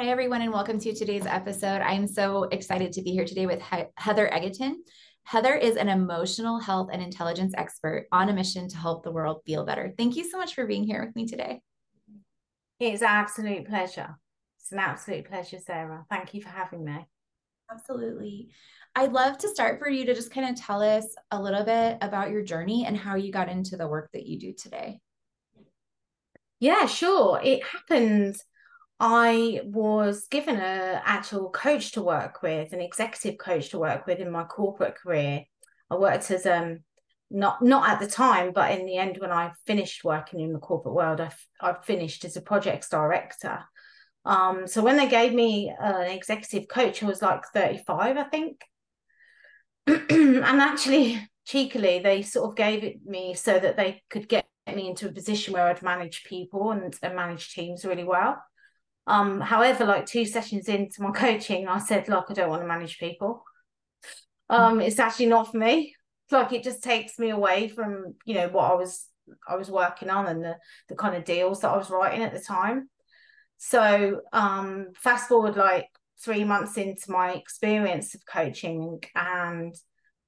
Hi, everyone, and welcome to today's episode. I'm so excited to be here today with he- Heather Egginton. Heather is an emotional health and intelligence expert on a mission to help the world feel better. Thank you so much for being here with me today. It's an absolute pleasure. It's an absolute pleasure, Sarah. Thank you for having me. Absolutely. I'd love to start for you to just kind of tell us a little bit about your journey and how you got into the work that you do today. Yeah, sure. It happened I was given a actual coach to work with, an executive coach to work with in my corporate career. I worked as um not not at the time, but in the end, when I finished working in the corporate world, I I finished as a projects director. Um, so when they gave me an executive coach, I was like 35, I think. and actually, cheekily, they sort of gave it me so that they could get me into a position where I'd manage people and, and manage teams really well. Um, however, like two sessions into my coaching, I said, look, I don't want to manage people. Um, it's actually not for me. Like it just takes me away from, you know, what I was I was working on and the the kind of deals that I was writing at the time. So um fast forward like three months into my experience of coaching and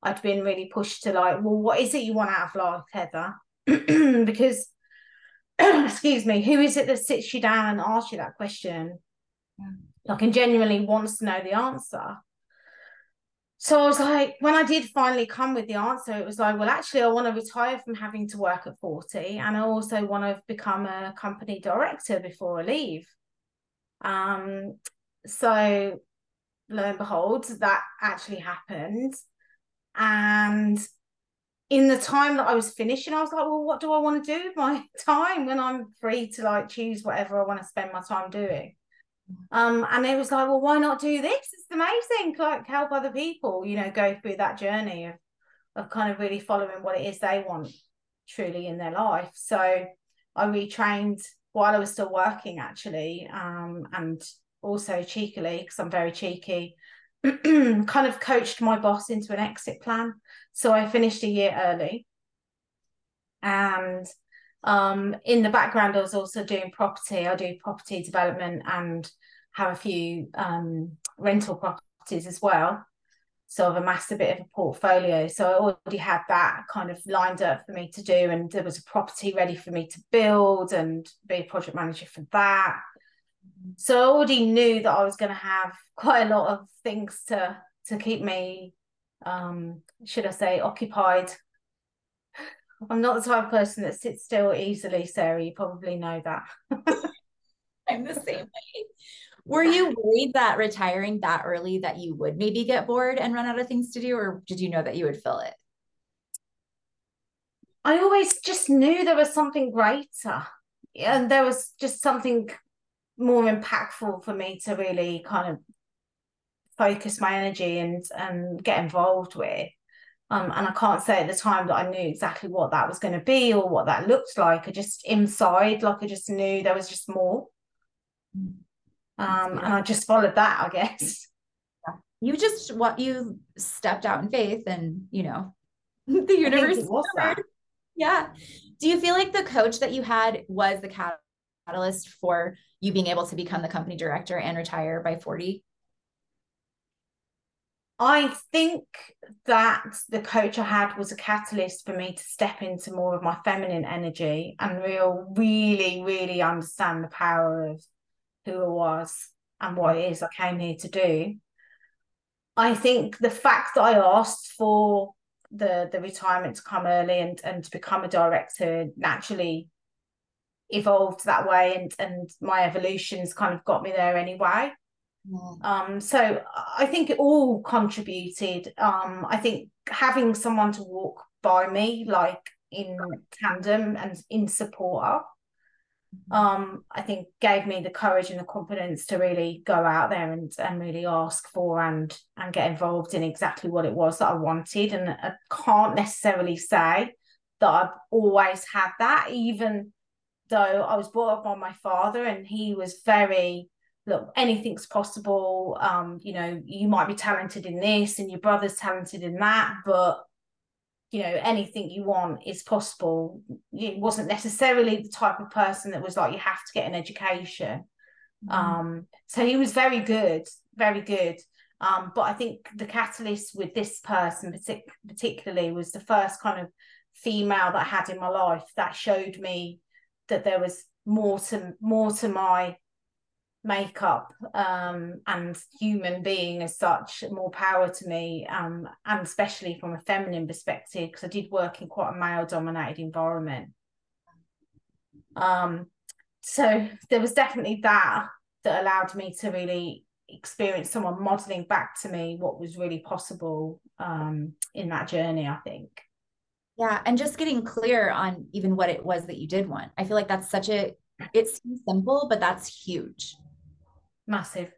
I'd been really pushed to like, well, what is it you want out of life, Heather? because excuse me, who is it that sits you down and asks you that question? Yeah. Like, and genuinely wants to know the answer. So I was like, when I did finally come with the answer, it was like, well, actually, I want to retire from having to work at 40. And I also want to become a company director before I leave. Um, so lo and behold, that actually happened. And in the time that I was finishing, I was like, well, what do I want to do with my time when I'm free to like choose whatever I want to spend my time doing? Um, and it was like, well, why not do this? It's amazing, like help other people, you know, go through that journey of of kind of really following what it is they want truly in their life. So I retrained while I was still working actually, um, and also cheekily, because I'm very cheeky, kind of coached my boss into an exit plan. So I finished a year early. And um, in the background, I was also doing property. I do property development and have a few um, rental properties as well. So I've amassed a bit of a portfolio. So I already had that kind of lined up for me to do. And there was a property ready for me to build and be a project manager for that so I already knew that I was going to have quite a lot of things to to keep me, um, should I say, occupied. I'm not the type of person that sits still easily, Sarah. You probably know that. I'm the same way. Were you worried that retiring that early that you would maybe get bored and run out of things to do, or did you know that you would fill it? I always just knew there was something greater. And there was just something more impactful for me to really kind of focus my energy and and get involved with. Um, and I can't say at the time that I knew exactly what that was going to be or what that looked like. I just inside, like I just knew there was just more. Mm. Um, and I just followed that, I guess. You just what you stepped out in faith, and you know, the universe. Yeah. Do you feel like the coach that you had was the catalyst for you being able to become the company director and retire by 40? I think that the coach I had was a catalyst for me to step into more of my feminine energy and real really, really understand the power of who I was and what it is I came here to do. I think the fact that I asked for the the retirement to come early and and to become a director naturally evolved that way and and my evolutions kind of got me there anyway yeah. um so i think it all contributed um i think having someone to walk by me like in tandem and in support of mm-hmm. um i think gave me the courage and the confidence to really go out there and and really ask for and and get involved in exactly what it was that i wanted and i can't necessarily say that i've always had that even though I was brought up by my father and he was very look anything's possible um you know you might be talented in this and your brother's talented in that but you know anything you want is possible it wasn't necessarily the type of person that was like you have to get an education Mm-hmm. Um, so he was very good, very good. Um, but I think the catalyst with this person partic- particularly was the first kind of female that I had in my life that showed me that there was more to more to my makeup um, and human being as such more power to me um, and especially from a feminine perspective because i did work in quite a male dominated environment. Um, so there was definitely that that allowed me to really experience someone modeling back to me what was really possible um, in that journey i think yeah and just getting clear on even what it was that you did want. I feel like that's such a it seems simple but that's huge. Massive.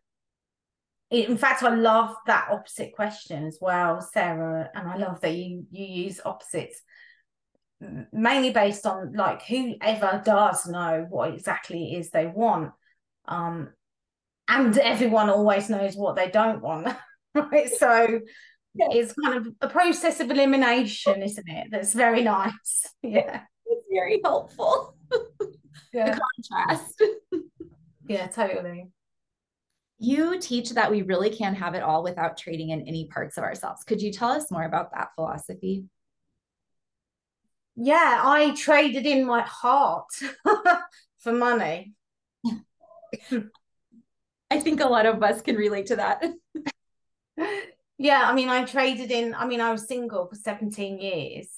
In fact i love that opposite question as well sarah and i love that you you use opposites mainly based on like whoever does know what exactly it is they want um and everyone always knows what they don't want right? So it's kind of a process of elimination isn't it? That's very nice. Yeah. It's very helpful. Yeah. the contrast. Yeah totally. You teach that we really can't have it all without trading in any parts of ourselves. Could you tell us more about that philosophy? Yeah i traded in my heart for money. I think a lot of us can relate to that. Yeah, I mean, I traded in, I mean, I was single for 17 years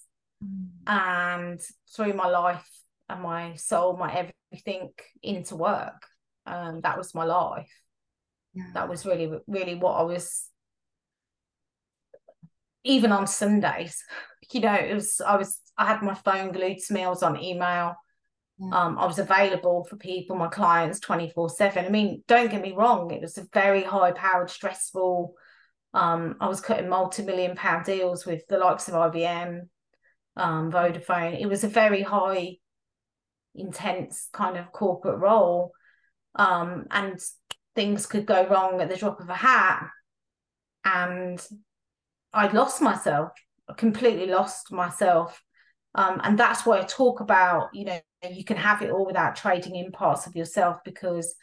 mm. and through my life and my soul, my everything into work. Um, that was my life. Yeah. That was really, really what I was. Even on Sundays, you know, it was, I was, I had my phone glued to me, I was on email. Yeah. Um, I was available for people, my clients, 24 7. I mean, don't get me wrong, it was a very high powered, stressful. Um, I was cutting multi million pound deals with the likes of IBM, um, Vodafone. It was a very high, intense kind of corporate role. Um, and things could go wrong at the drop of a hat. And I'd lost myself, I completely lost myself. Um, and that's why I talk about, you know, you can have it all without trading in parts of yourself because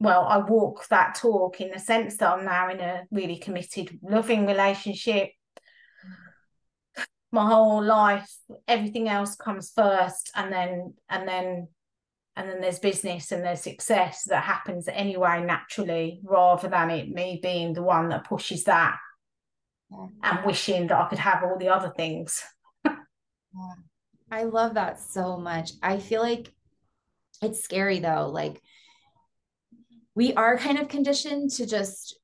well i walk that talk in the sense that i'm now in a really committed loving relationship my whole life everything else comes first and then and then and then there's business and there's success that happens anyway naturally rather than it me being the one that pushes that yeah. and wishing that i could have all the other things yeah. I love that so much. I feel like it's scary though. Like we are kind of conditioned to just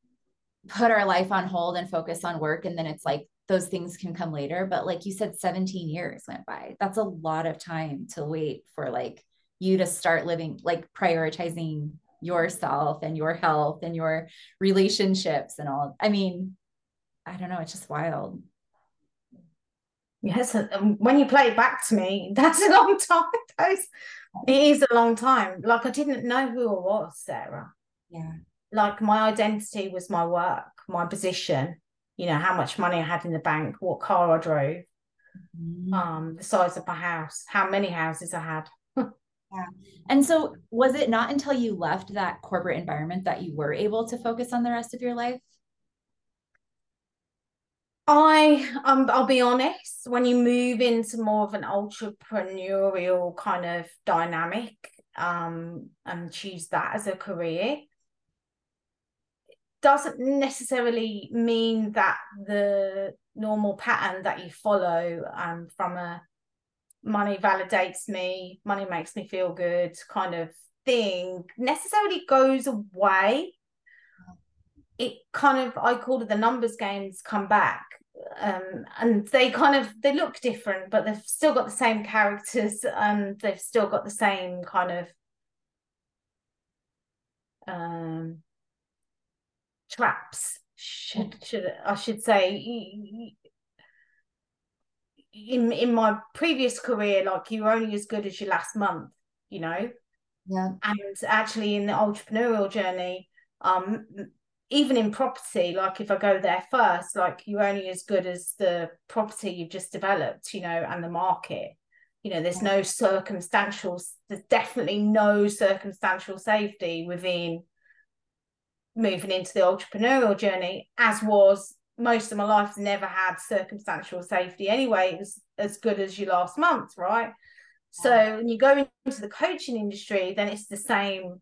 put our life on hold and focus on work. And then it's like those things can come later. But like you said, 17 years went by. That's a lot of time to wait for like you to start living, like prioritizing yourself and your health and your relationships and all. I mean, I don't know. It's just wild. Yes, um, when you play it back to me, that's a long time. It is a long time. Like I didn't know who I was, Sarah. Yeah. Like my identity was my work, my position. You know how much money I had in the bank, what car I drove, mm-hmm. um, the size of my house, how many houses I had. yeah. And so, was it not until you left that corporate environment that you were able to focus on the rest of your life? I um I'll be honest, when you move into more of an entrepreneurial kind of dynamic um and choose that as a career doesn't necessarily mean that the normal pattern that you follow um from a money validates me, money makes me feel good kind of thing necessarily goes away it kind of I call it the numbers games come back. Um, and they kind of they look different, but they've still got the same characters and they've still got the same kind of um, traps. Should should I should say in in my previous career, like you're only as good as your last month, you know. Yeah. And actually, in the entrepreneurial journey, um, even in property, like if I go there first, like you're only as good as the property you've just developed, you know, and the market. you know there's no circumstantial there's definitely no circumstantial safety within moving into the entrepreneurial journey as was most of my life never had circumstantial safety anyway it was as good as your last month right? So when you go into the coaching industry then it's the same.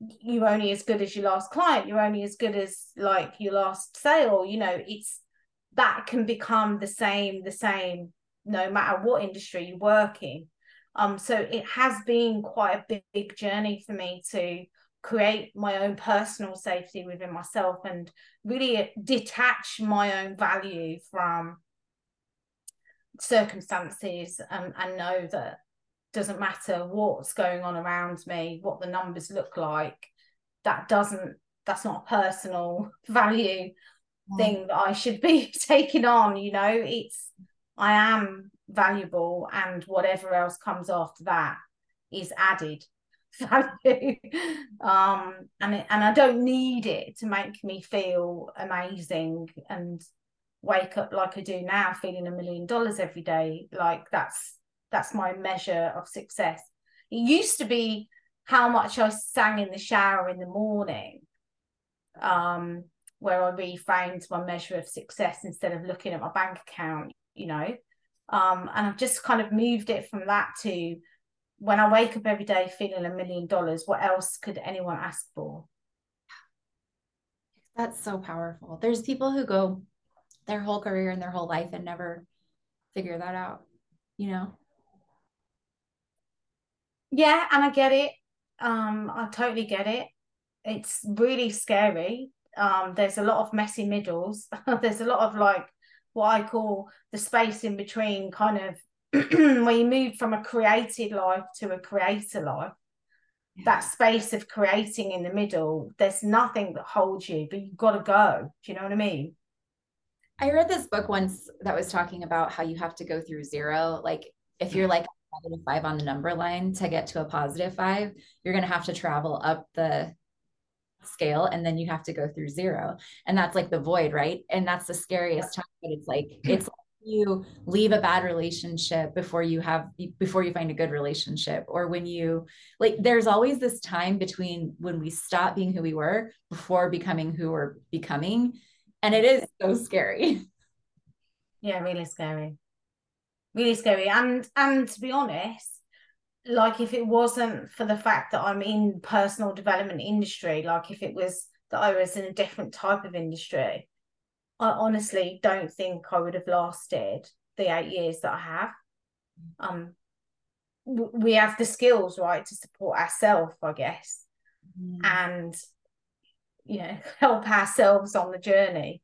You're only as good as your last client. You're only as good as like your last sale you know it's that can become the same the same no matter what industry you work in um so it has been quite a big, big journey for me to create my own personal safety within myself and really detach my own value from circumstances and, and know that doesn't matter what's going on around me what the numbers look like that doesn't that's not a personal value mm. thing that i should be taking on you know? It's i am valuable and whatever else comes after that is added value um and it, and I don't need it to make me feel amazing and wake up like I do now feeling a million dollars every day. Like that's that's my measure of success. It used to be how much I sang in the shower in the morning um where I reframed my measure of success instead of looking at my bank account you know? Um and I've just kind of moved it from that to when I wake up every day feeling a million dollars, what else could anyone ask for? That's so powerful. There's people who go their whole career and their whole life and never figure that out, you know? Yeah, and I get it. Um, I totally get it. It's really scary. Um, there's a lot of messy middles. there's a lot of like what I call the space in between kind of when you move from a created life to a creator life, yeah. that space of creating in the middle, there's nothing that holds you, but you've got to go. Do you know what I mean? I read this book once that was talking about how you have to go through zero. Like if you're like negative five on the number line to get to a positive five, you're going to have to travel up the scale and then you have to go through zero. And that's like the void, right? And that's the scariest time. But it's like, it's you leave a bad relationship before you have before you find a good relationship or when you like there's always this time between when we stop being who we were before becoming who we're becoming and it is so scary. Yeah really scary. Really scary and and to be honest like if it wasn't for the fact that i'm in personal development industry like if it was that i was in a different type of industry I honestly don't think I would have lasted the eight years that I have. Um, we have the skills, right, to support ourselves, I guess, mm. and you know, help ourselves on the journey.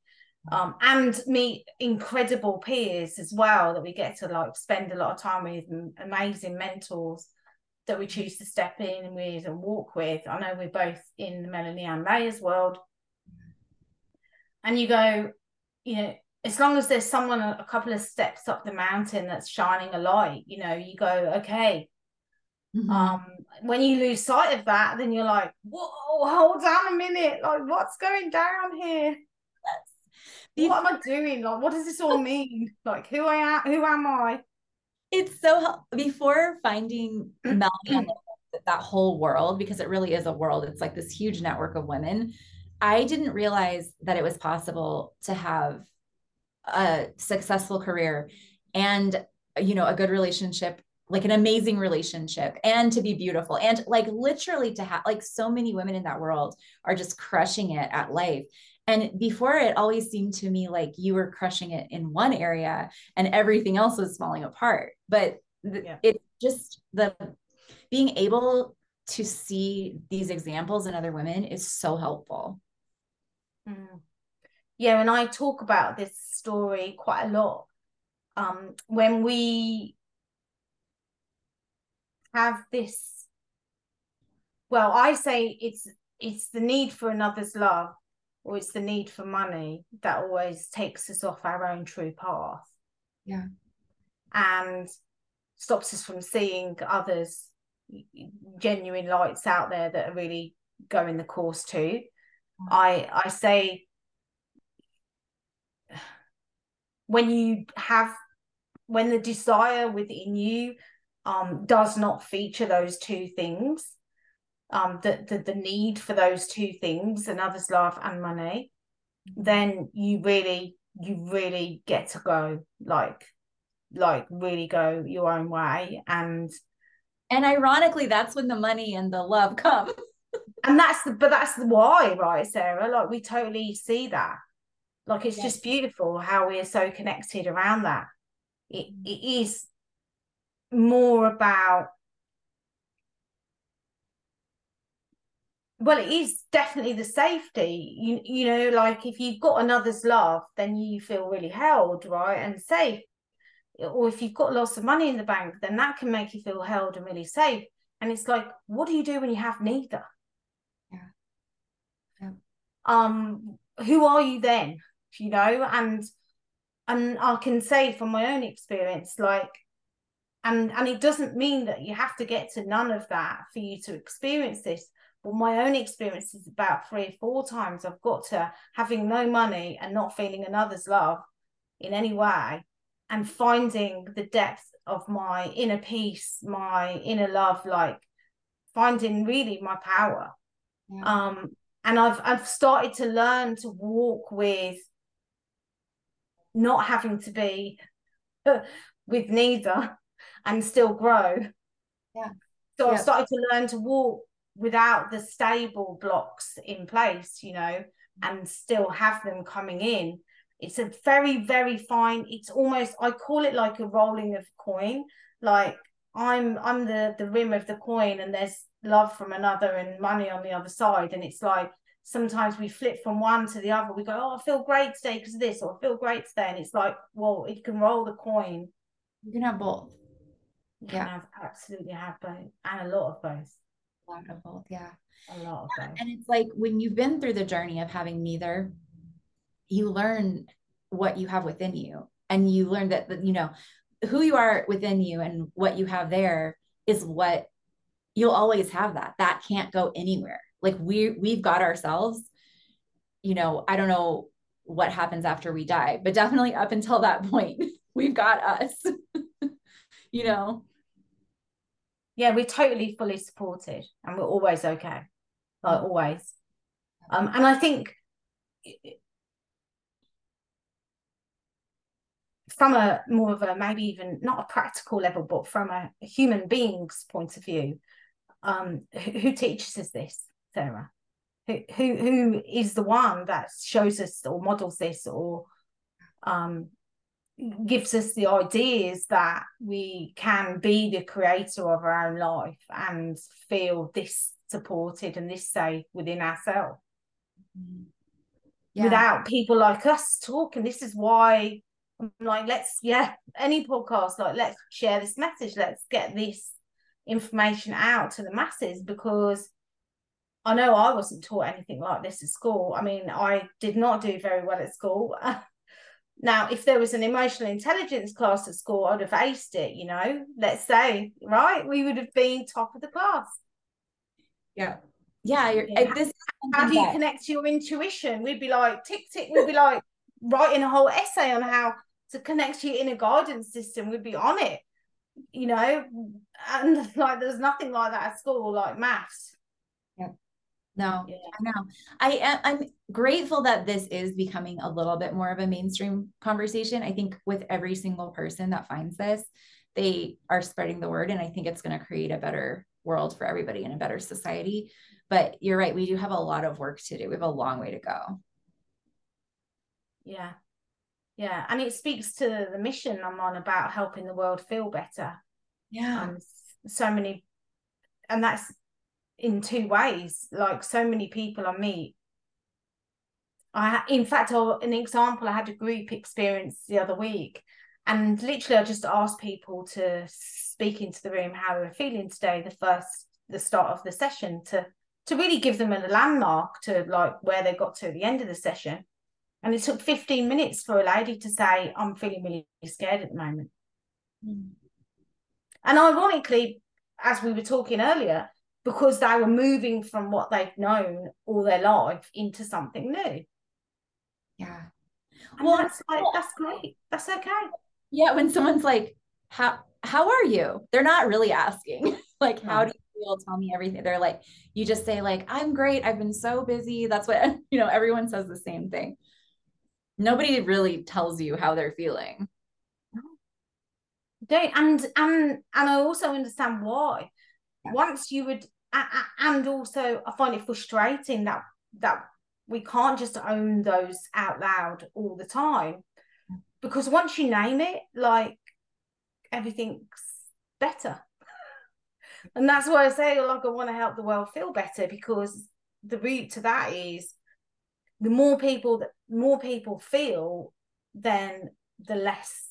Um, and meet incredible peers as well that we get to like spend a lot of time with amazing mentors that we choose to step in with and walk with. I know we're both in the Melanie Ann Mayers world. And you go, you know, as long as there's someone a, couple of steps up the mountain that's shining a light, you know, you go, okay. Mm-hmm. Um, when you lose sight of that, then you're like, whoa, hold on a minute, like what's going down here? What am I doing? Like, what does this all mean? Like, who I am? Who am I? It's so before finding Melanie that whole world because it really is a world. It's like this huge network of women. I didn't realize that it was possible to have a successful career and you know a good relationship like an amazing relationship and to be beautiful and like literally to have like so many women in that world are just crushing it at life. And before it always seemed to me like you were crushing it in one area and everything else was falling apart. But yeah. it just the being able to see these examples in other women is so helpful Mm. Yeah, and I talk about this story quite a lot. Um, when we have this, well, I say it's it's the need for another's love or it's the need for money that always takes us off our own true path. Yeah. And stops us from seeing others genuine lights out there that are really going the course too. I I say when you have when the desire within you um does not feature those two things um the, the the need for those two things another's love and money then you really you really get to go like like really go your own way. And and ironically that's when the money and the love come and that's the but that's the why right sarah like we totally see that like it's yes. just beautiful how we are so connected around that it, mm. it is more about well it is definitely the safety you you know like if you've got another's love then you feel really held right and safe or if you've got lots of money in the bank then that can make you feel held and really safe and it's like what do you do when you have neither. Um who are you then you know and and i can say from my own experience like and and it doesn't mean that you have to get to none of that for you to experience this well, my own experience is about three or four times I've got to having no money and not feeling another's love in any way and finding the depth of my inner peace, my inner love, like finding really my power. Yeah. Um, and I've I've started to learn to walk with not having to be with neither and still grow. Yeah. So yeah. I've started to learn to walk without the stable blocks in place, you know, and still have them coming in. It's a very, very fine, it's almost I call it like a rolling of coin. Like I'm I'm the the rim of the coin and there's love from another and money on the other side. And it's like sometimes we flip from one to the other. We go, Oh, I feel great today because of this, or I feel great today. And it's like, well, it can roll the coin. You can have both. You yeah. Have, absolutely have both and a lot of both a lot of both yeah a lot of both. and it's like when you've been through the journey of having neither you learn what you have within you and you learn that you know who you are within you and what you have there is what you'll always have that that can't go anywhere like we we've got ourselves you know i don't know what happens after we die but definitely up until that point we've got us you know yeah, we're totally fully supported and we're always okay. Like always. Um, and I think from a more of a maybe even not a practical level, but from a human being's point of view, um, who, who teaches us this, Sarah? Who, who who is the one that shows us or models this or um gives us the ideas that we can be the creator of our own life and feel this supported and this safe within ourselves yeah. without people like us talking this is why I'm like let's yeah any podcast like let's share this message let's get this information out to the masses because I know I wasn't taught anything like this at school. I mean, I did not do very well at school. Now, if there was an emotional intelligence class at school, I'd have aced it, you know, let's say, right? We would have been top of the class. Yeah. Yeah. yeah. This how do you that... connect to your intuition? We'd be like, tick, tick, we'd be like writing a whole essay on how to connect to your inner guidance system. We'd be on it, you know, and like there's nothing like that at school, like maths. Yeah. No, yeah. I know. I I'm grateful that this is becoming a little bit more of a mainstream conversation. I think with every single person that finds this, they are spreading the word, and I think it's going to create a better world for everybody and a better society. But you're right, we do have a lot of work to do. We have a long way to go. Yeah. Yeah. And it speaks to the mission I'm on about helping the world feel better. Yeah. Um, so many and that's in two ways. Like so many people I meet. I, in fact, an example, I had a group experience the other week, and literally, I just asked people to speak into the room how they were feeling today, the first, the start of the session, to to really give them a landmark to like where they got to at the end of the session. And it took 15 minutes for a lady to say, I'm feeling really scared at the moment. Mm. And ironically, as we were talking earlier, because they were moving from what they've known all their life into something new. Yeah. And well, that's like that's great. That's okay. Yeah, when someone's like, "How how are you?" They're not really asking. like, "How do you feel?" Tell me everything. They're like, you just say like, "I'm great. I've been so busy." That's what you know. Everyone says the same thing. Nobody really tells you how they're feeling. Don't and and and I also understand why. Once you would, and also I find it frustrating that that we can't just own those out loud all the time because once you name it like everything's better and that's why i say like i want to help the world feel better because the root to that is the more people that more people feel then the less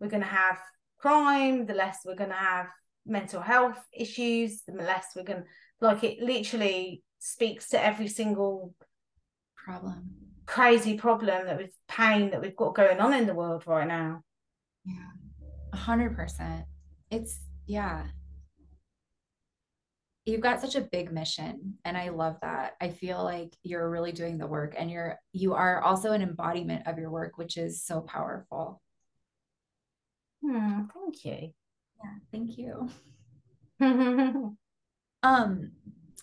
we're going to have crime the less we're going to have mental health issues the less we're going to like it literally speaks to every single problem. crazy problem that we've pain that we've got going on in the world right now. Yeah. A hundred percent. It's yeah you've got such a big mission and i love that i feel like you're really doing the work and you're you are also an embodiment of your work which is so powerful hmm, thank you yeah thank you um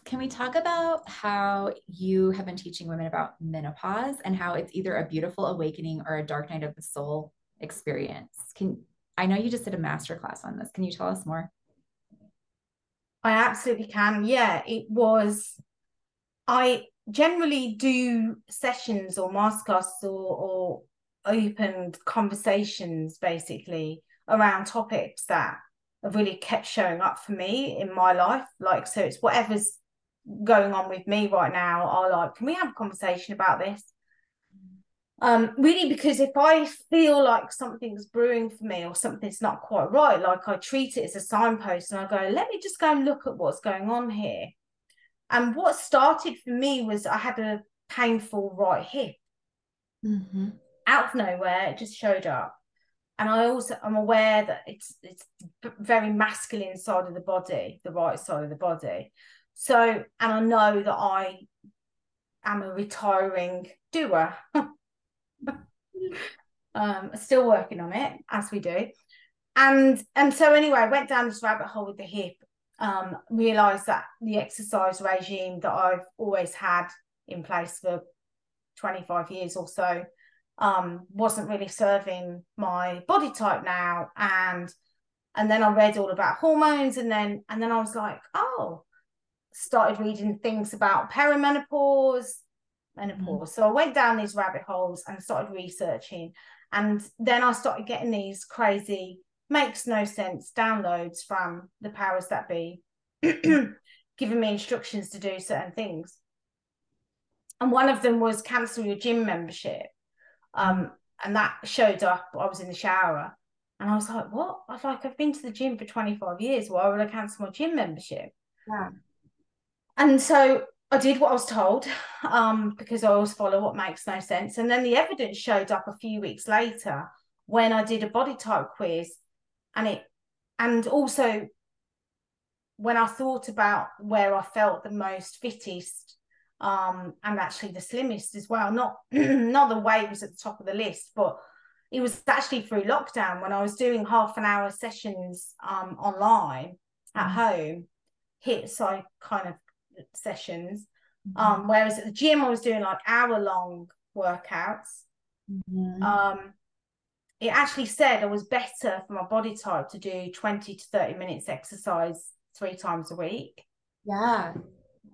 can we talk about how you have been teaching women about menopause and how it's either a beautiful awakening or a dark night of the soul experience? Can I know you just did a master class on this. Can you tell us more? I absolutely can. Yeah, it was I generally do sessions or masterclasses or, or open conversations basically around topics that have really kept showing up for me in my life. Like, so it's whatever's going on with me right now are like, can we have a conversation about this? Um, really, because if I feel like something's brewing for me or something's not quite right, like I treat it as a signpost and I go, let me just go and look at what's going on here. And what started for me was I had a painful right hip. Mm-hmm. Out of nowhere, it just showed up. And I also I'm aware that it's it's very masculine side of the body, the right side of the body. So, and I know that I am a retiring doer. um, still working on it as we do. And and so anyway, I went down this rabbit hole with the hip, um, realized that the exercise regime that I've always had in place for 25 years or so um, wasn't really serving my body type now. And and then I read all about hormones and then and then I was like, oh, started reading things about perimenopause, menopause. Mm. So I went down these rabbit holes and started researching. And then I started getting these crazy, makes no sense downloads from the powers that be, giving me instructions to do certain things. And one of them was cancel your gym membership. Um, and that showed up. I was in the shower and I was like, what? I was like, I've been to the gym for 25 years. Why would I cancel my gym membership? Yeah and so I did what I was told um, because I always follow what makes no sense. And then the evidence showed up a few weeks later when I did a body type quiz, and it, and also when I thought about where I felt the most fittest, um, and actually the slimmest as well. Not not the weight was at the top of the list, but it was actually through lockdown when I was doing half an hour sessions um, online at mm. home. Hit so I kind of sessions. Mm-hmm. Um, whereas at the gym, I was doing like hour long workouts. Mm-hmm. Um, it actually said I was better for my body type to do 20 to 30 minutes exercise three times a week. Yeah.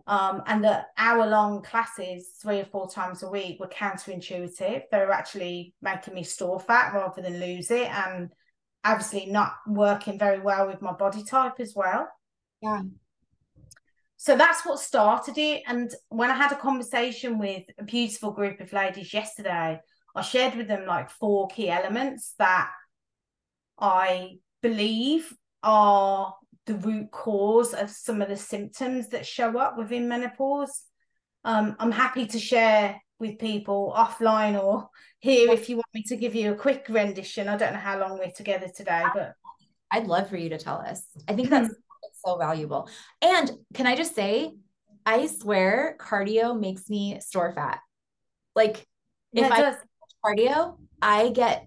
Um, and the hour long classes three or four times a week were counterintuitive. They were actually making me store fat rather than lose it, and obviously not working very well with my body type as well. Yeah so that's what started it. And when I had a conversation with a beautiful group of ladies yesterday, I shared with them like four key elements that I believe are the root cause of some of the symptoms that show up within menopause. Um, I'm happy to share with people offline or here if you want me to give you a quick rendition. I don't know how long we're together today, but I'd love for you to tell us. I think that's so valuable. And can I just say, I swear cardio makes me store fat. Like if I cardio, I get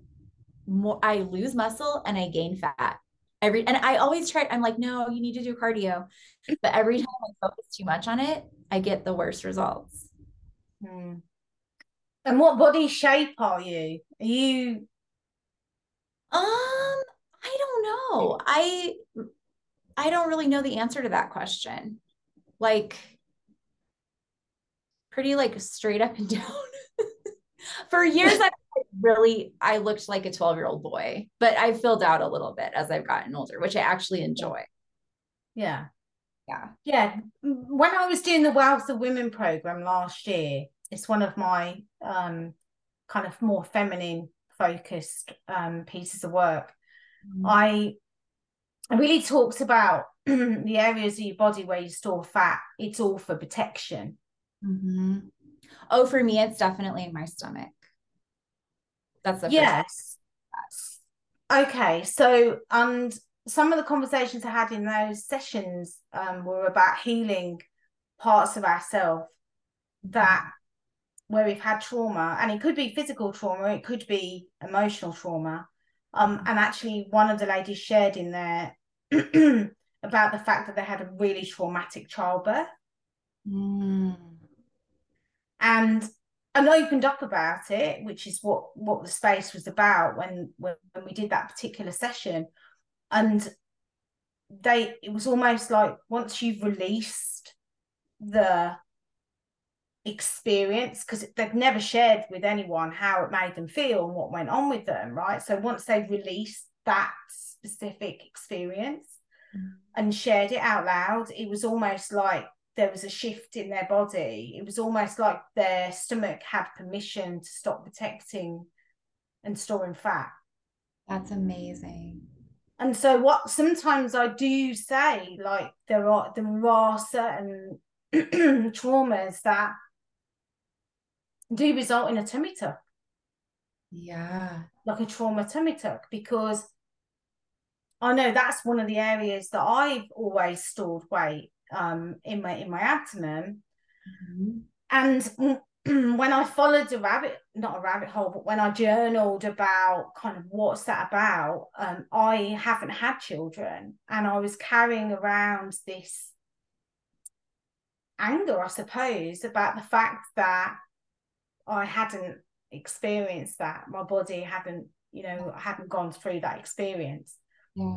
more I lose muscle and I gain fat. Every and I always try, I'm like, no, you need to do cardio. But every time I focus too much on it, I get the worst results. Hmm. And what body shape are you? Are you um I don't know. I I don't really know the answer to that question. Like pretty like straight up and down. For years I really I looked like a 12 year old boy, but I filled out a little bit as I've gotten older, which I actually enjoy. Yeah. Yeah. Yeah. When I was doing the Wealth of Women program last year, it's one of my um, kind of more feminine focused um, pieces of work. Mm-hmm. I really talks about the areas of your body where you store fat. It's all for protection. Mm-hmm. Oh, for me, it's definitely in my stomach. That's the yes. Okay, so and some of the conversations I had in those sessions um, were about healing parts of ourselves that where we've had trauma, and it could be physical trauma, it could be emotional trauma. Um, and actually, one of the ladies shared in there about the fact that they had a really traumatic childbirth. Mm. And and opened up about it, which is what what the space was about when when, when we did that particular session. And they it was almost like once you've released the experience because they've never shared with anyone how it made them feel and what went on with them right so once they've released that specific experience mm. and shared it out loud it was almost like there was a shift in their body. It was almost like their stomach had permission to stop protecting and storing fat. That's amazing. And so what sometimes I do say, like there are there are certain traumas that do result in a tummy tuck. Yeah. Like a trauma tummy tuck because I know that's one of the areas that I've always stored weight um, in my in my abdomen. Mm-hmm. And when I followed a rabbit, not a rabbit hole, but when I journaled about kind of what's that about, um, I haven't had children, and I was carrying around this anger, I suppose, about the fact that I hadn't experienced that. My body hadn't, you know, hadn't gone through that experience. Yeah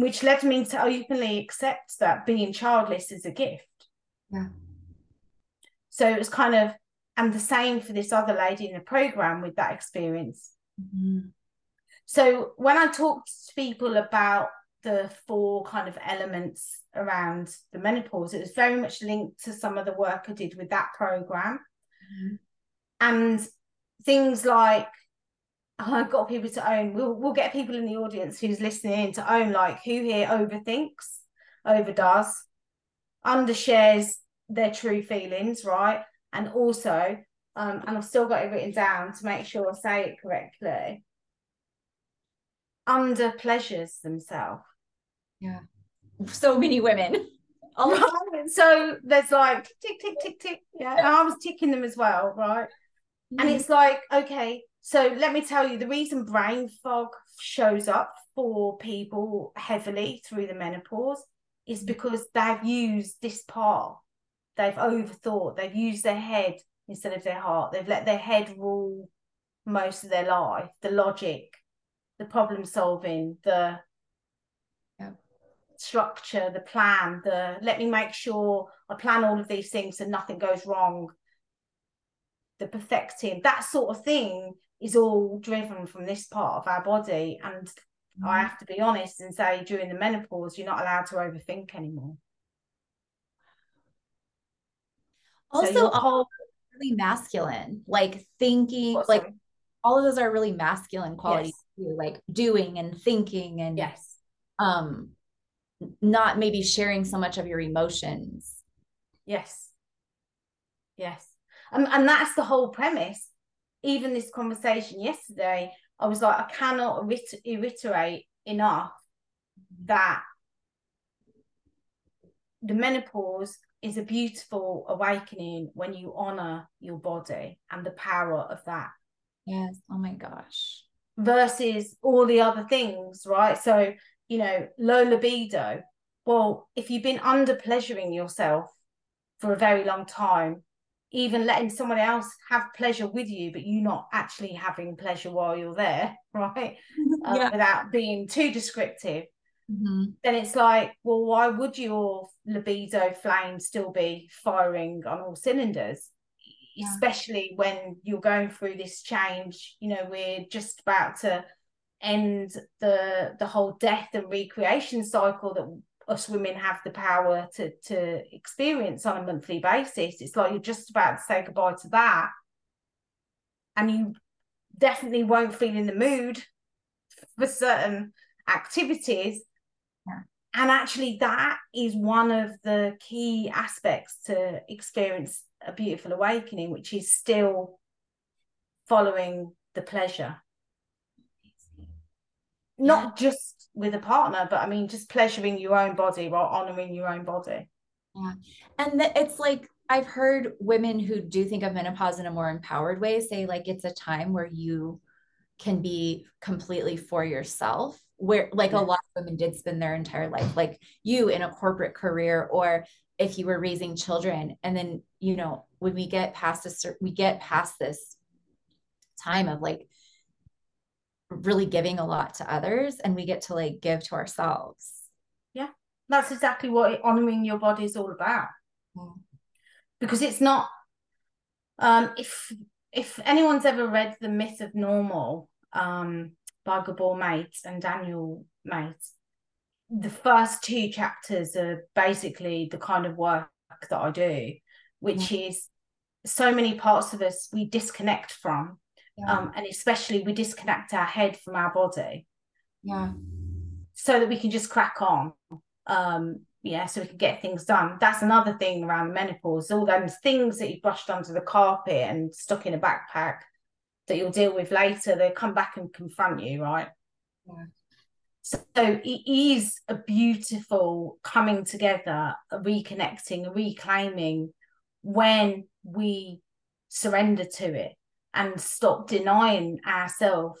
which led me to openly accept that being childless is a gift. Yeah. So it was kind of, and the same for this other lady in the program with that experience. Mm-hmm. So when I talked to people about the four kind of elements around the menopause, it was very much linked to some of the work I did with that program. Mm-hmm. And things like I've got people to own. We'll we'll get people in the audience who's listening in to own like who here overthinks, overdoes, undershares their true feelings, right? And also, um, and I've still got it written down to make sure I say it correctly. Under pleasures themselves. Yeah. So many women. Right. So there's like tick, tick, tick, tick. Yeah. And I was ticking them as well, right? And it's like, okay, so let me tell you the reason brain fog shows up for people heavily through the menopause is mm. because they've used this part. They've overthought, they've used their head instead of their heart. They've let their head rule most of their life, the logic, the problem solving, the yeah. structure, the plan, the let me make sure I plan all of these things so nothing goes wrong, the perfecting, that sort of thing is all driven from this part of our body. And mm-hmm. I have to be honest and say, during the menopause, you're not allowed to overthink anymore. Also, so all really masculine, like thinking, what, like all of those are really masculine qualities yes. too, like doing and thinking and yes, um, not maybe sharing so much of your emotions. Yes, yes, and and that's the whole premise even this conversation yesterday, I was like, I cannot reiterate enough that the menopause is a beautiful awakening when you honor your body and the power of that. Yes. Oh my gosh. versus all the other things, right? So, you know, low libido. Well, if you've been under pleasuring yourself for a very long time, even letting someone else have pleasure with you, but you not actually having pleasure while you're there, right? Uh, yeah. without being too descriptive, mm-hmm. then it's like, well, why would your libido flame still be firing on all cylinders? Yeah. Especially when you're going through this change, you know, we're just about to end the the whole death and recreation cycle that us women have the power to to experience on a monthly basis. It's like you're just about to say goodbye to that, and you definitely won't feel in the mood for certain activities. Yeah. And actually, that is one of the key aspects to experience a beautiful awakening, which is still following the pleasure. Not just with a partner, but I mean, just pleasuring your own body while honoring your own body. Yeah. And it's like, I've heard women who do think of menopause in a more empowered way say, like, it's a time where you can be completely for yourself, where like yeah. a lot of women did spend their entire life, like you in a corporate career, or if you were raising children. And then, you know, when we get past a we get past this time of like really giving a lot to others and we get to like give to ourselves. Yeah, that's exactly what honoring your body is all about. Mm. Because it's not um if if anyone's ever read The Myth of Normal um by Gabor Maté and Daniel Maté, the first two chapters are basically the kind of work that I do, which mm. is so many parts of us we disconnect from yeah. um, and especially we disconnect our head from our body. Yeah. So that we can just crack on. Um yeah so we can get things done. That's another thing around menopause. All those things that you brushed under the carpet and stuck in a backpack that you'll deal with later they come back and confront you right? Yeah. So it is a beautiful coming together, a reconnecting, a reclaiming when we surrender to it and stop denying ourselves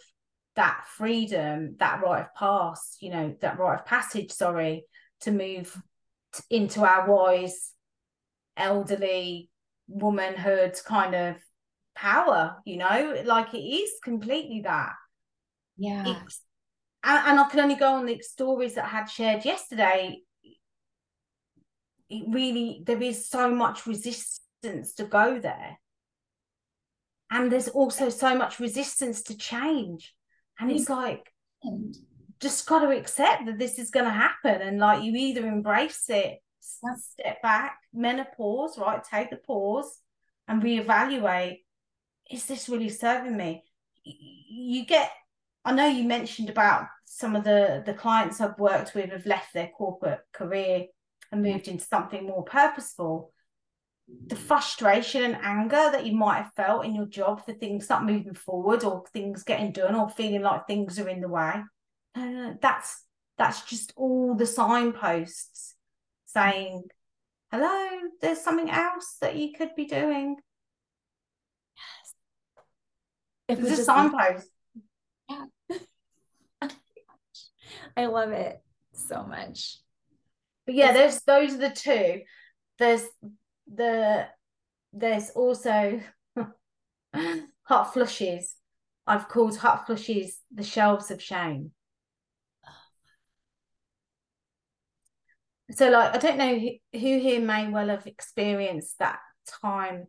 that freedom, that rite of pass, you know, that rite of passage, sorry, to move t- into our wise, elderly womanhood kind of power, you know, like it is completely that. Yeah. It's, and, and I can only go on the stories that I had shared yesterday. It really, there is so much resistance to go there and there's also so much resistance to change. And it's like just got to accept that this is going to happen. And like you either embrace it step back menopause right? Take the pause and reevaluate. Is this really serving me? You get i know you mentioned about some of the the clients i've worked with have left their corporate career and moved into something more purposeful the frustration and anger that you might have felt in your job for things not moving forward or things getting done or feeling like things are in the way. Uh, that's that's just all the signposts saying hello there's something else that you could be doing. Yes. If it's a signpost yeah. I love it so much. But yeah there's those are the two. There's the there's also hot flushes. I've called hot flushes the shelves of shame. So, like, I don't know who, who here may well have experienced that time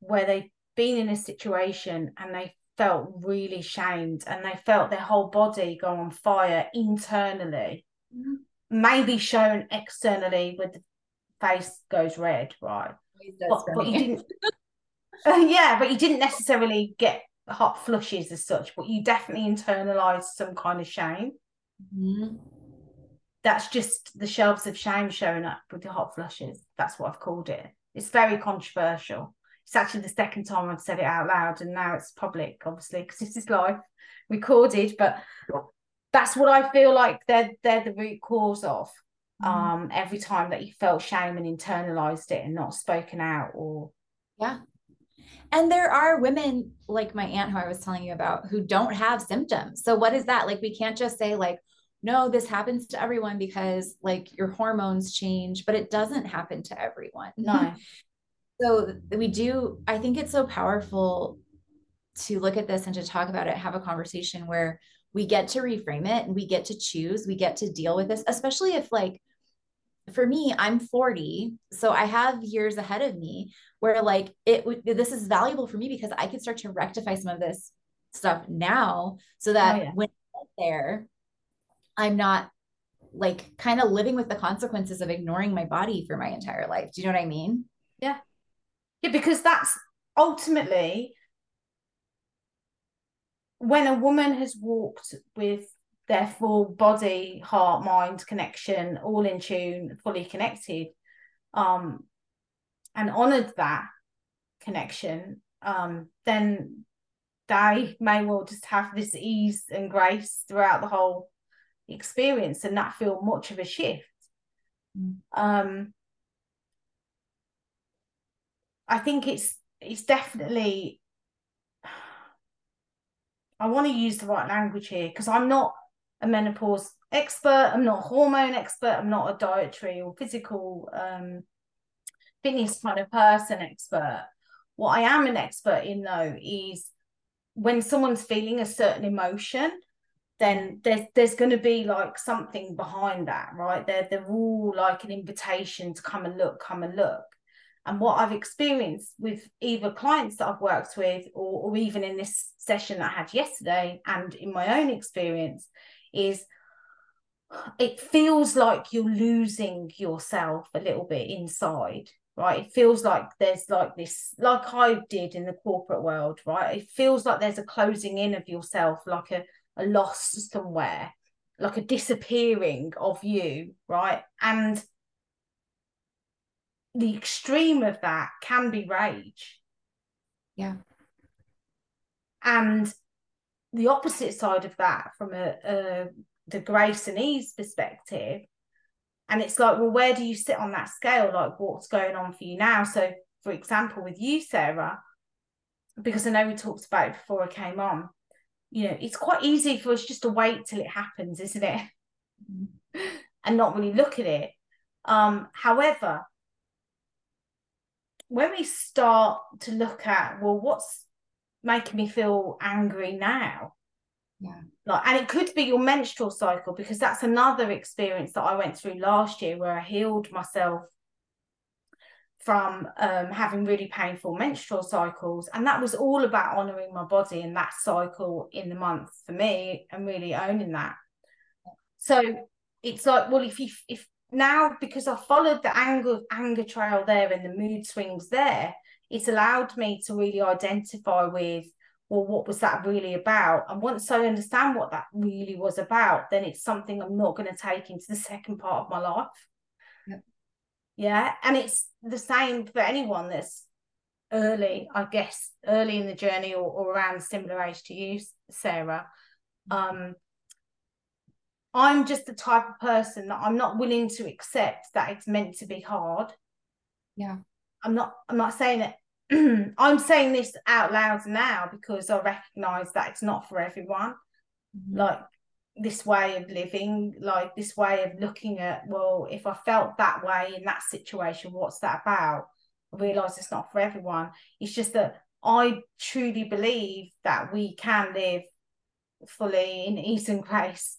where they've been in a situation and they felt really shamed and they felt their whole body go on fire internally, mm-hmm. maybe shown externally with the face goes red, right? But, but you didn't. uh, yeah, but you didn't necessarily get hot flushes as such, but you definitely internalized some kind of shame. Mm-hmm. That's just the shelves of shame showing up with the hot flushes. That's what I've called it. It's very controversial. It's actually the second time I've said it out loud, and now it's public, obviously, because this is live recorded. But that's what I feel like they're they're the root cause of. Mm-hmm. um every time that you felt shame and internalized it and not spoken out or yeah And there are women like my aunt who I was telling you about who don't have symptoms. So what is that? Like we can't just say like no, this happens to everyone because like your hormones change, but it doesn't happen to everyone. No. so we do I think it's so powerful to look at this and to talk about it, have a conversation where we get to reframe it and we get to choose, we get to deal with this, especially if like for me, I'm 40, so I have years ahead of me where like it would this is valuable for me because I can start to rectify some of this stuff now so that oh, yeah. when I get there, I'm not like kind of living with the consequences of ignoring my body for my entire life. Do you know what I mean? Yeah. Yeah, because that's ultimately when a woman has walked with their full body, heart, mind connection, all in tune, fully connected, um, and honored that connection, um, then they may well just have this ease and grace throughout the whole experience and not feel much of a shift. Mm. Um, I think it's it's definitely I want to use the right language here because I'm not a menopause expert. I'm not a hormone expert. I'm not a dietary or physical um, fitness kind of person expert. What I am an expert in though is when someone's feeling a certain emotion, then there's there's going to be like something behind that, right? They're they're all like an invitation to come and look, come and look. And what I've experienced with either clients that I've worked with or, or even in this session that I had yesterday and in my own experience is it feels like you're losing yourself a little bit inside right? It feels like there's like this like i did in the corporate world right? It feels like there's a closing in of yourself like a, a loss somewhere like a disappearing of you right? And the extreme of that can be rage. Yeah. And the opposite side of that from a, a the grace and ease perspective and it's like well where do you sit on that scale? Like what's going on for you now? So for example with you sarah because i know we talked about it before i came on you know it's quite easy for us just to wait till it happens isn't it? Mm-hmm. and not really look at it. Um however when we start to look at well what's making me feel angry now. Yeah. Like, and it could be your menstrual cycle because that's another experience that I went through last year where I healed myself from um, having really painful menstrual cycles. And that was all about honoring my body and that cycle in the month for me and really owning that. So it's like, well, if you, if now because I followed the anger, anger trail there and the mood swings there, it's allowed me to really identify with well what was that really about? And once i understand what that really was about then it's something i'm not going to take into the second part of my life. Yep. yeah and it's the same for anyone that's early i guess early in the journey or, or around similar age to you sarah. Um i'm just the type of person that i'm not willing to accept that it's meant to be hard yeah I'm not I'm not saying it I'm saying this out loud now because I recognize that it's not for everyone. Mm-hmm. Like this way of living, like this way of looking at, well, if I felt that way in that situation, what's that about? I realize it's not for everyone. It's just that I truly believe that we can live fully in ease and grace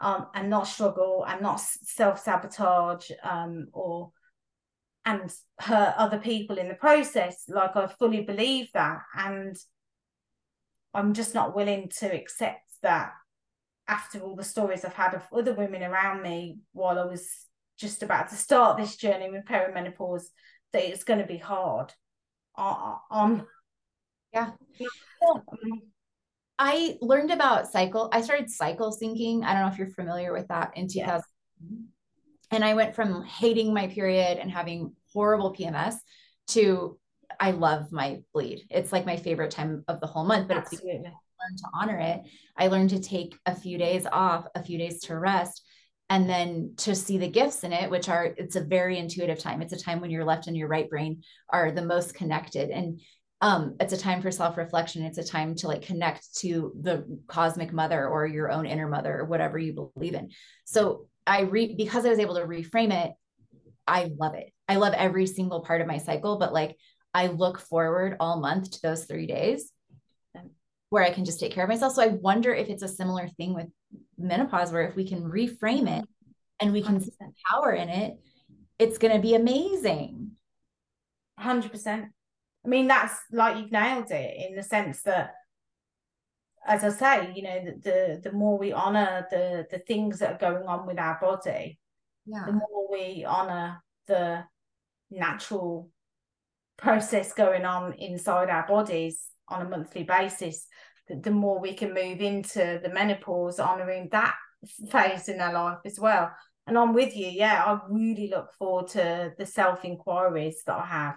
um, and not struggle and not self sabotage um, or and hurt other people in the process. Like I fully believe that. And I'm just not willing to accept that after all the stories I've had of other women around me while I was just about to start this journey with perimenopause, that it's going to be hard. I, um, yeah. I learned about cycle. I started cycle syncing. I don't know if you're familiar with that in 2000. Yes. And I went from hating my period and having horrible PMS to I love my bleed. It's like my favorite time of the whole month, but Absolutely. it's learned to honor it. I learned to take a few days off, a few days to rest, and then to see the gifts in it, which are it's a very intuitive time. It's a time when your left and your right brain are the most connected. And um it's a time for self-reflection. It's a time to like connect to the cosmic mother or your own inner mother or whatever you believe in. So i re because i was able to reframe it i love it. I love every single part of my cycle but like i look forward all month to those three days where i can just take care of myself. So i wonder if it's a similar thing with menopause where if we can reframe it and we can 100%. power in it it's going to be amazing. 100% I mean, that's like you've nailed it in the sense that, as I say, you know, the the, the more we honor the the things that are going on with our body, yeah. the more we honor the natural process going on inside our bodies on a monthly basis, the, the more we can move into the menopause, honoring that phase in our life as well. And I'm with you, yeah. I really look forward to the self inquiries that I have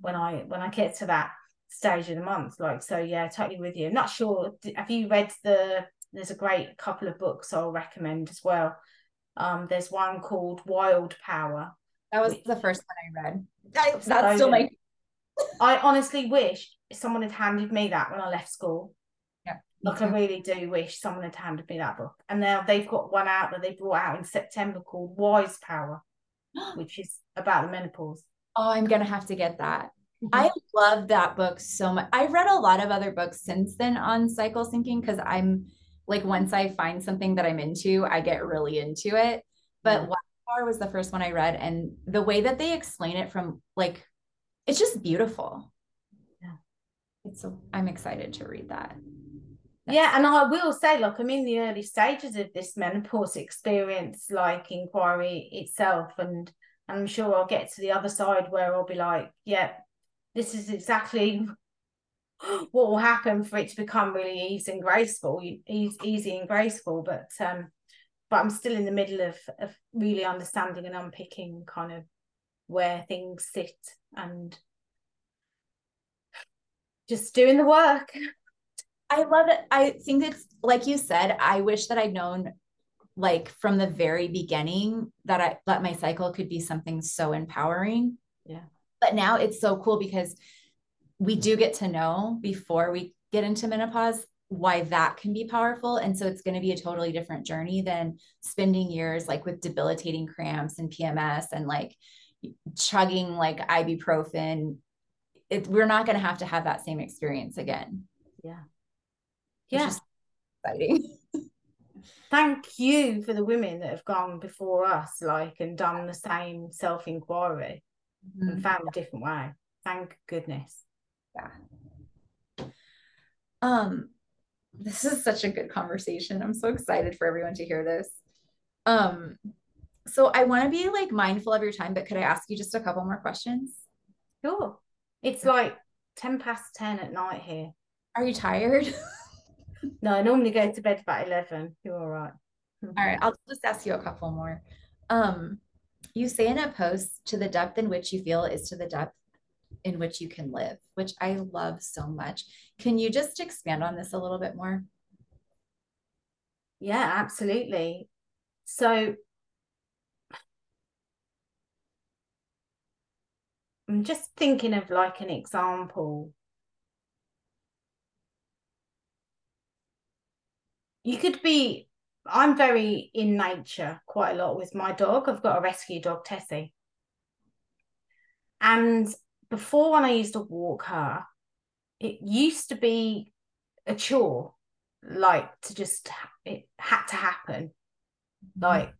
when I when I get to that stage of the month. Like so, yeah, totally with you. I'm not sure. Have you read the? There's a great couple of books I'll recommend as well. Um, there's one called Wild Power. That was the first one I read. I, that's so still my. I honestly wish someone had handed me that when I left school. Yeah. Like I really do wish someone had handed me that book. And now they've got one out that they brought out in September called Wise Power, which is about the menopause. Oh, I'm gonna have to get that. Mm-hmm. I love that book so much. I've read a lot of other books since then on cycle syncing because I'm like once I find something that I'm into, I get really into it. But yeah. was the first one I read, and the way that they explain it from like it's just beautiful. Yeah. It's so I'm excited to read that. yeah, and I will say, look, I'm in the early stages of this menopause experience, like inquiry itself, and I'm sure I'll get to the other side where I'll be like, yeah, this is exactly what will happen for it to become really easy and graceful, easy and graceful. But um, but I'm still in the middle of of really understanding and unpicking kind of where things sit and just doing the work. I love it. I think it's like you said, I wish that I'd known like from the very beginning that I that my cycle could be something so empowering. Yeah. But now it's so cool because we do get to know before we get into menopause why that can be powerful. And so it's going to be a totally different journey than spending years like with debilitating cramps and PMS and like chugging like ibuprofen. It, we're not going to have to have that same experience again. Yeah. Yeah. Exciting. Thank you for the women that have gone before us, like, and done the same self inquiry mm-hmm. and found a different way. Thank goodness. Yeah. Um, this is such a good conversation. I'm so excited for everyone to hear this. Um, so I want to be like mindful of your time, but could I ask you just a couple more questions? Sure. It's like 10 past 10 at night here. Are you tired? No, I normally go to bed about 11. You're all right. all right. I'll just ask you a couple more. Um, you say in a post to the depth in which you feel is to the depth in which you can live, which I love so much. Can you just expand on this a little bit more? Yeah, absolutely. So I'm just thinking of like an example you could be I'm very in nature quite a lot with my dog. I've got a rescue dog, Tessie. And before when I used to walk her, it used to be a chore, like to just it had to happen. Mm-hmm. Like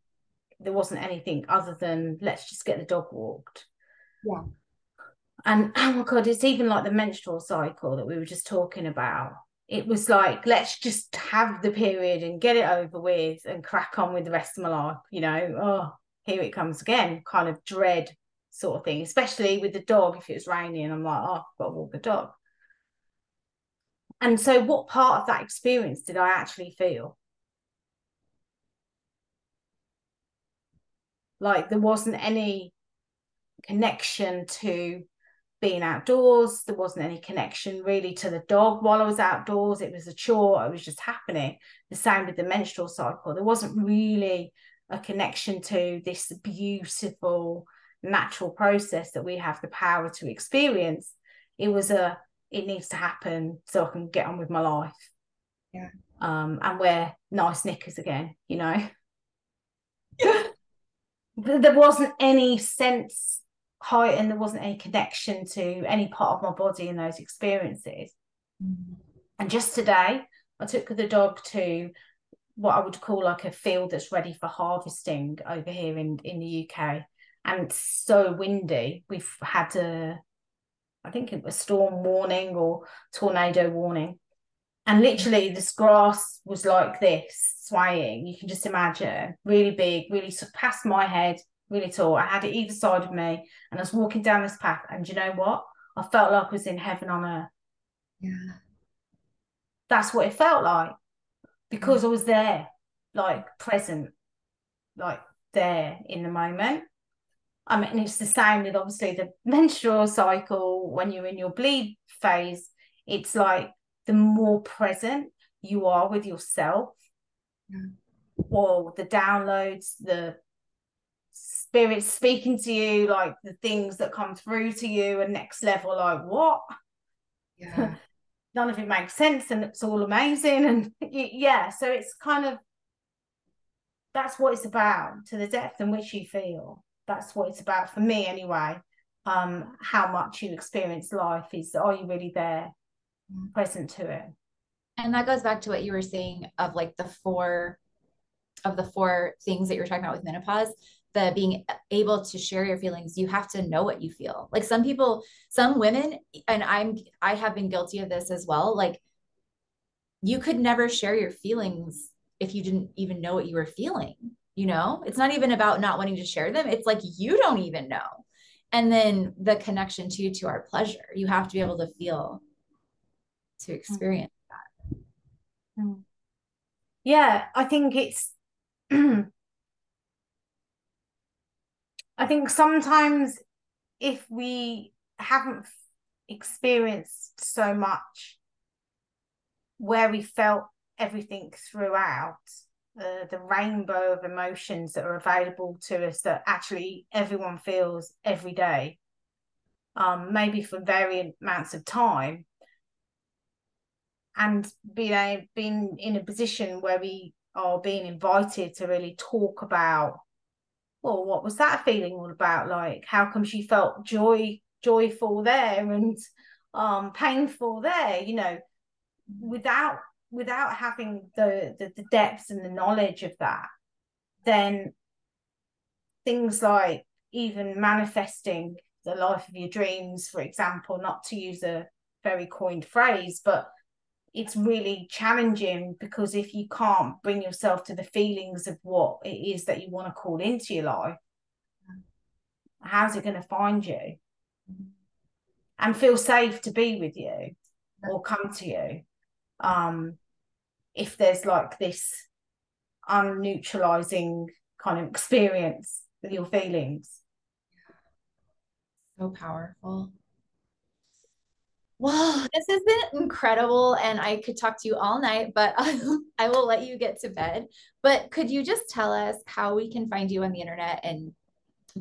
there wasn't anything other than let's just get the dog walked. Yeah. And oh my god, it's even like the menstrual cycle that we were just talking about it was like let's just have the period and get it over with and crack on with the rest of my life you know? Oh here it comes again kind of dread sort of thing especially with the dog if it was raining i'm like oh i've got to walk the dog. And so what part of that experience did i actually feel? Like there wasn't any connection to being outdoors. There wasn't any connection really to the dog while I was outdoors. It was a chore. It was just happening. The same with the menstrual cycle. There wasn't really a connection to this beautiful natural process that we have the power to experience. It was a it needs to happen so I can get on with my life. Yeah. Um, and wear nice knickers again, you know. Yeah. there wasn't any sense height and there wasn't any connection to any part of my body in those experiences. Mm-hmm. And just today, I took the dog to what I would call like a field that's ready for harvesting over here in, in the UK. And it's so windy. We've had a, I think it was storm warning or tornado warning. And literally, this grass was like this, swaying. You can just imagine, really big, really past my head, really tall. I had it either side of me, and I was walking down this path. And you know what? I felt like I was in heaven on earth. Yeah. That's what it felt like because mm. I was there, like present, like there in the moment. I mean, it's the same with obviously the menstrual cycle when you're in your bleed phase. It's like the more present you are with yourself, yeah. or the downloads, the spirits speaking to you, like the things that come through to you, and next level, like what? Yeah. None of it makes sense, and it's all amazing, and yeah. So it's kind of that's what it's about to the depth in which you feel. That's what it's about for me, anyway. Um, how much you experience life is are you really there, mm. present to it? And that goes back to what you were saying of like the four of the four things that you're talking about with menopause the being able to share your feelings you have to know what you feel. Like some people some women and i'm i have been guilty of this as well like you could never share your feelings if you didn't even know what you were feeling you know? It's not even about not wanting to share them. It's like you don't even know. And then the connection to to our pleasure. You have to be able to feel to experience that. Mm. yeah i think it's I think sometimes if we haven't experienced so much where we felt everything throughout, uh, the rainbow of emotions that are available to us that actually everyone feels every day, um, maybe for varying amounts of time, and being, a, being in a position where we are being invited to really talk about well, what was that feeling all about? Like, how come she felt joy, joyful there and um painful there? You know, without without having the, the the depths and the knowledge of that, then things like even manifesting the life of your dreams, for example, not to use a very coined phrase, but it's really challenging because if you can't bring yourself to the feelings of what it is that you want to call into your life, how's it going to find you and feel safe to be with you or come to you? Um, if there's like this unneutralizing kind of experience with your feelings. So powerful. Well, this has been incredible, and I could talk to you all night, but I will let you get to bed. But could you just tell us how we can find you on the internet and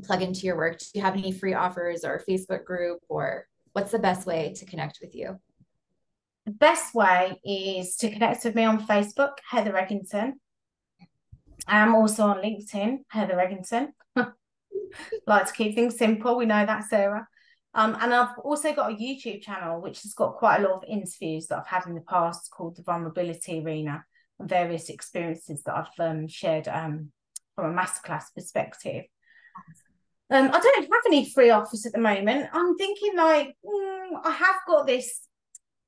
plug into your work? Do you have any free offers or Facebook group, or what's the best way to connect with you? The best way is to connect with me on Facebook, Heather Egginton. I'm also on LinkedIn, Heather Egginton. like to keep things simple. We know that, Sarah. Um, and I've also got a YouTube channel which has got quite a lot of interviews that I've had in the past called the Vulnerability Arena and various experiences that I've um, shared um, from a masterclass perspective. Um, I don't have any free offers at the moment. I'm thinking like mm, I have got this.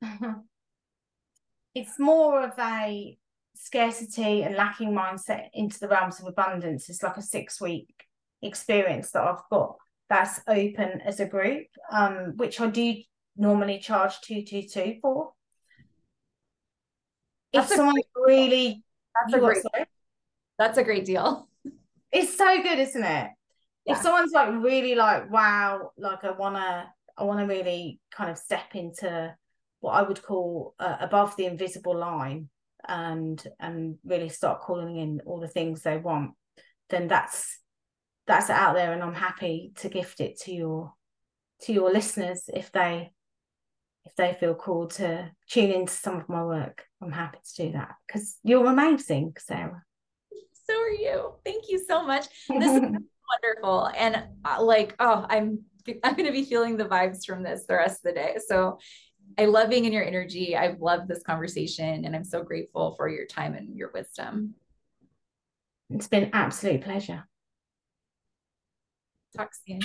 it's more of a scarcity and lacking mindset into the realms of abundance. It's like a six week experience that I've got that's open as a group, um, which I do normally charge two two two for. That's if someone really, that's a great, that's a great deal. It's so good, isn't it? Yeah. If someone's like really like, wow, like I wanna, I wanna really kind of step into what I would call uh, above the invisible line, and and really start calling in all the things they want, then that's that's out there and i'm happy to gift it to your to your listeners if they if they feel called to tune into some of my work, I'm happy to do that because you're amazing, Sarah. So are you. Thank you so much. This is wonderful. And uh, like, oh, I'm I'm going to be feeling the vibes from this the rest of the day. So I love being in your energy. I've loved this conversation and I'm so grateful for your time and your wisdom. It's been absolute pleasure. Talk soon.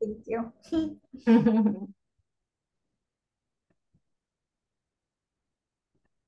Thank you.